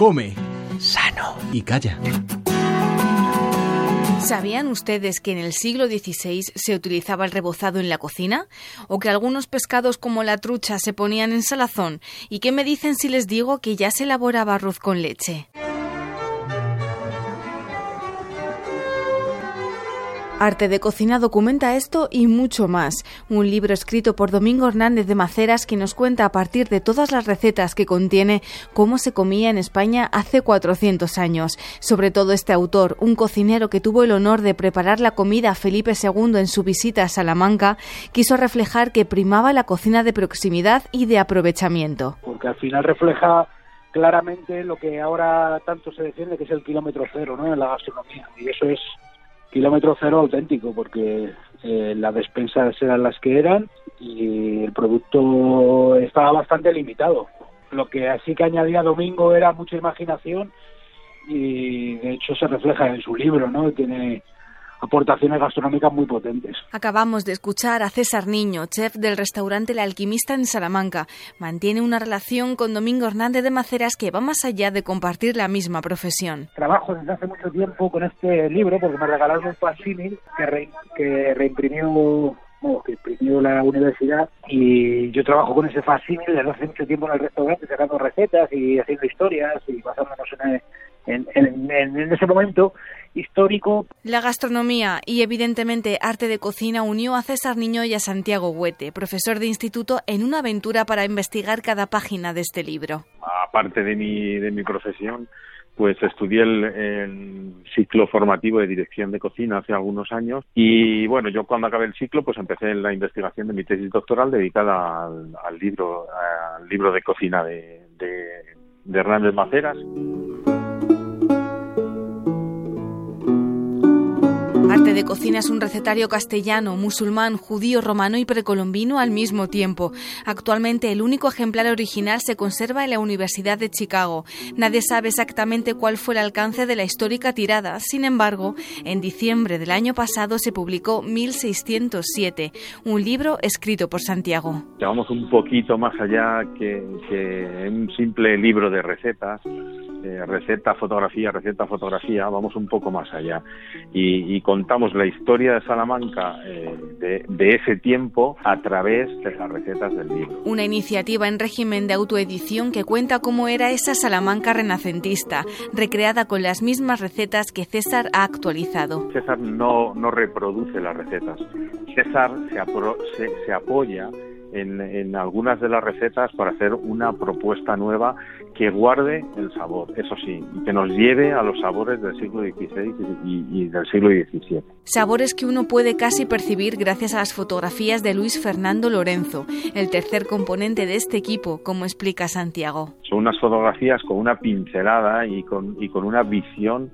Come sano y calla. ¿Sabían ustedes que en el siglo XVI se utilizaba el rebozado en la cocina? ¿O que algunos pescados como la trucha se ponían en salazón? ¿Y qué me dicen si les digo que ya se elaboraba arroz con leche? Arte de Cocina documenta esto y mucho más. Un libro escrito por Domingo Hernández de Maceras que nos cuenta a partir de todas las recetas que contiene cómo se comía en España hace 400 años. Sobre todo este autor, un cocinero que tuvo el honor de preparar la comida a Felipe II en su visita a Salamanca, quiso reflejar que primaba la cocina de proximidad y de aprovechamiento. Porque al final refleja claramente lo que ahora tanto se defiende que es el kilómetro cero ¿no? en la gastronomía. Y eso es kilómetro cero auténtico, porque eh, las despensas eran las que eran y el producto estaba bastante limitado. Lo que así que añadía Domingo era mucha imaginación y de hecho se refleja en su libro, ¿no? Tiene aportaciones gastronómicas muy potentes. Acabamos de escuchar a César Niño, chef del restaurante La Alquimista en Salamanca. Mantiene una relación con Domingo Hernández de Maceras que va más allá de compartir la misma profesión. Trabajo desde hace mucho tiempo con este libro porque me regalaron un facsímil que, que reimprimió que imprimió la universidad y yo trabajo con ese facsímil desde hace mucho tiempo en el restaurante sacando recetas y haciendo historias y basándonos en, en, en ese momento histórico. La gastronomía y evidentemente arte de cocina unió a César Niño y a Santiago Huete, profesor de instituto, en una aventura para investigar cada página de este libro. Aparte de mi, de mi profesión, pues estudié el, ciclo formativo de dirección de cocina hace algunos años y bueno, yo cuando acabé el ciclo pues empecé en la investigación de mi tesis doctoral dedicada al, libro al libro de cocina de, de, de Hernández Maceras. Arte de cocina es un recetario castellano, musulmán, judío, romano y precolombino al mismo tiempo. Actualmente el único ejemplar original se conserva en la Universidad de Chicago. Nadie sabe exactamente cuál fue el alcance de la histórica tirada. Sin embargo, en diciembre del año pasado se publicó 1607, un libro escrito por Santiago. Llevamos un poquito más allá que, un simple libro de recetas eh, receta, fotografía, receta, fotografía, vamos un poco más allá y, contamos la historia de Salamanca eh, de, ese tiempo a través de las recetas del libro. Una iniciativa en régimen de autoedición que cuenta cómo era esa Salamanca renacentista, recreada con las mismas recetas que César ha actualizado. César no, no reproduce las recetas, César se, se apoya en, algunas de las recetas para hacer una propuesta nueva que guarde el sabor, eso sí, y que nos lleve a los sabores del siglo XVI y, del siglo XVII. Sabores que uno puede casi percibir gracias a las fotografías de Luis Fernando Lorenzo, el tercer componente de este equipo, como explica Santiago. Son unas fotografías con una pincelada y con, y con una visión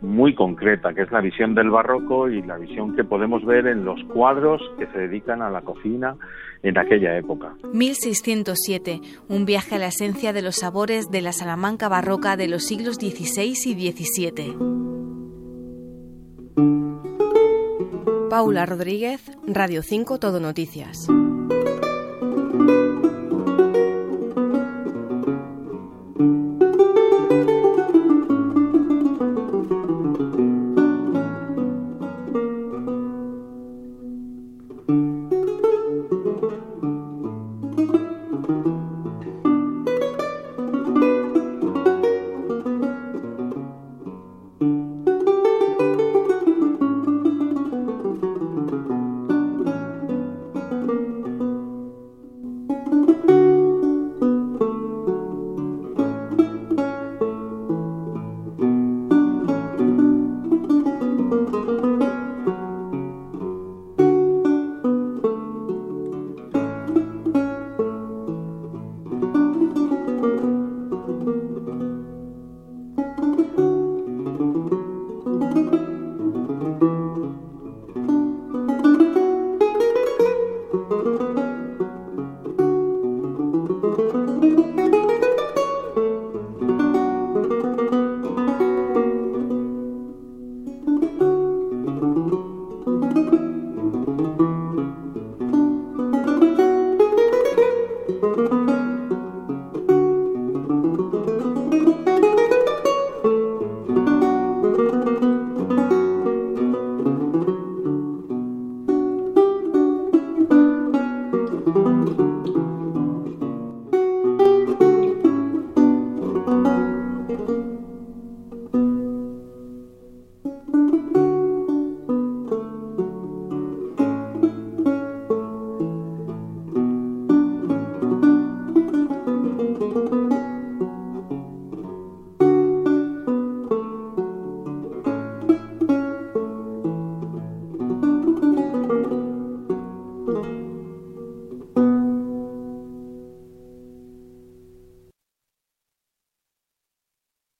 muy concreta, que es la visión del barroco y la visión que podemos ver en los cuadros que se dedican a la cocina en aquella época. 1607, un viaje a la esencia de los sabores de la Salamanca barroca de los siglos XVI y XVII. Paula Rodríguez, Radio 5 Todo Noticias.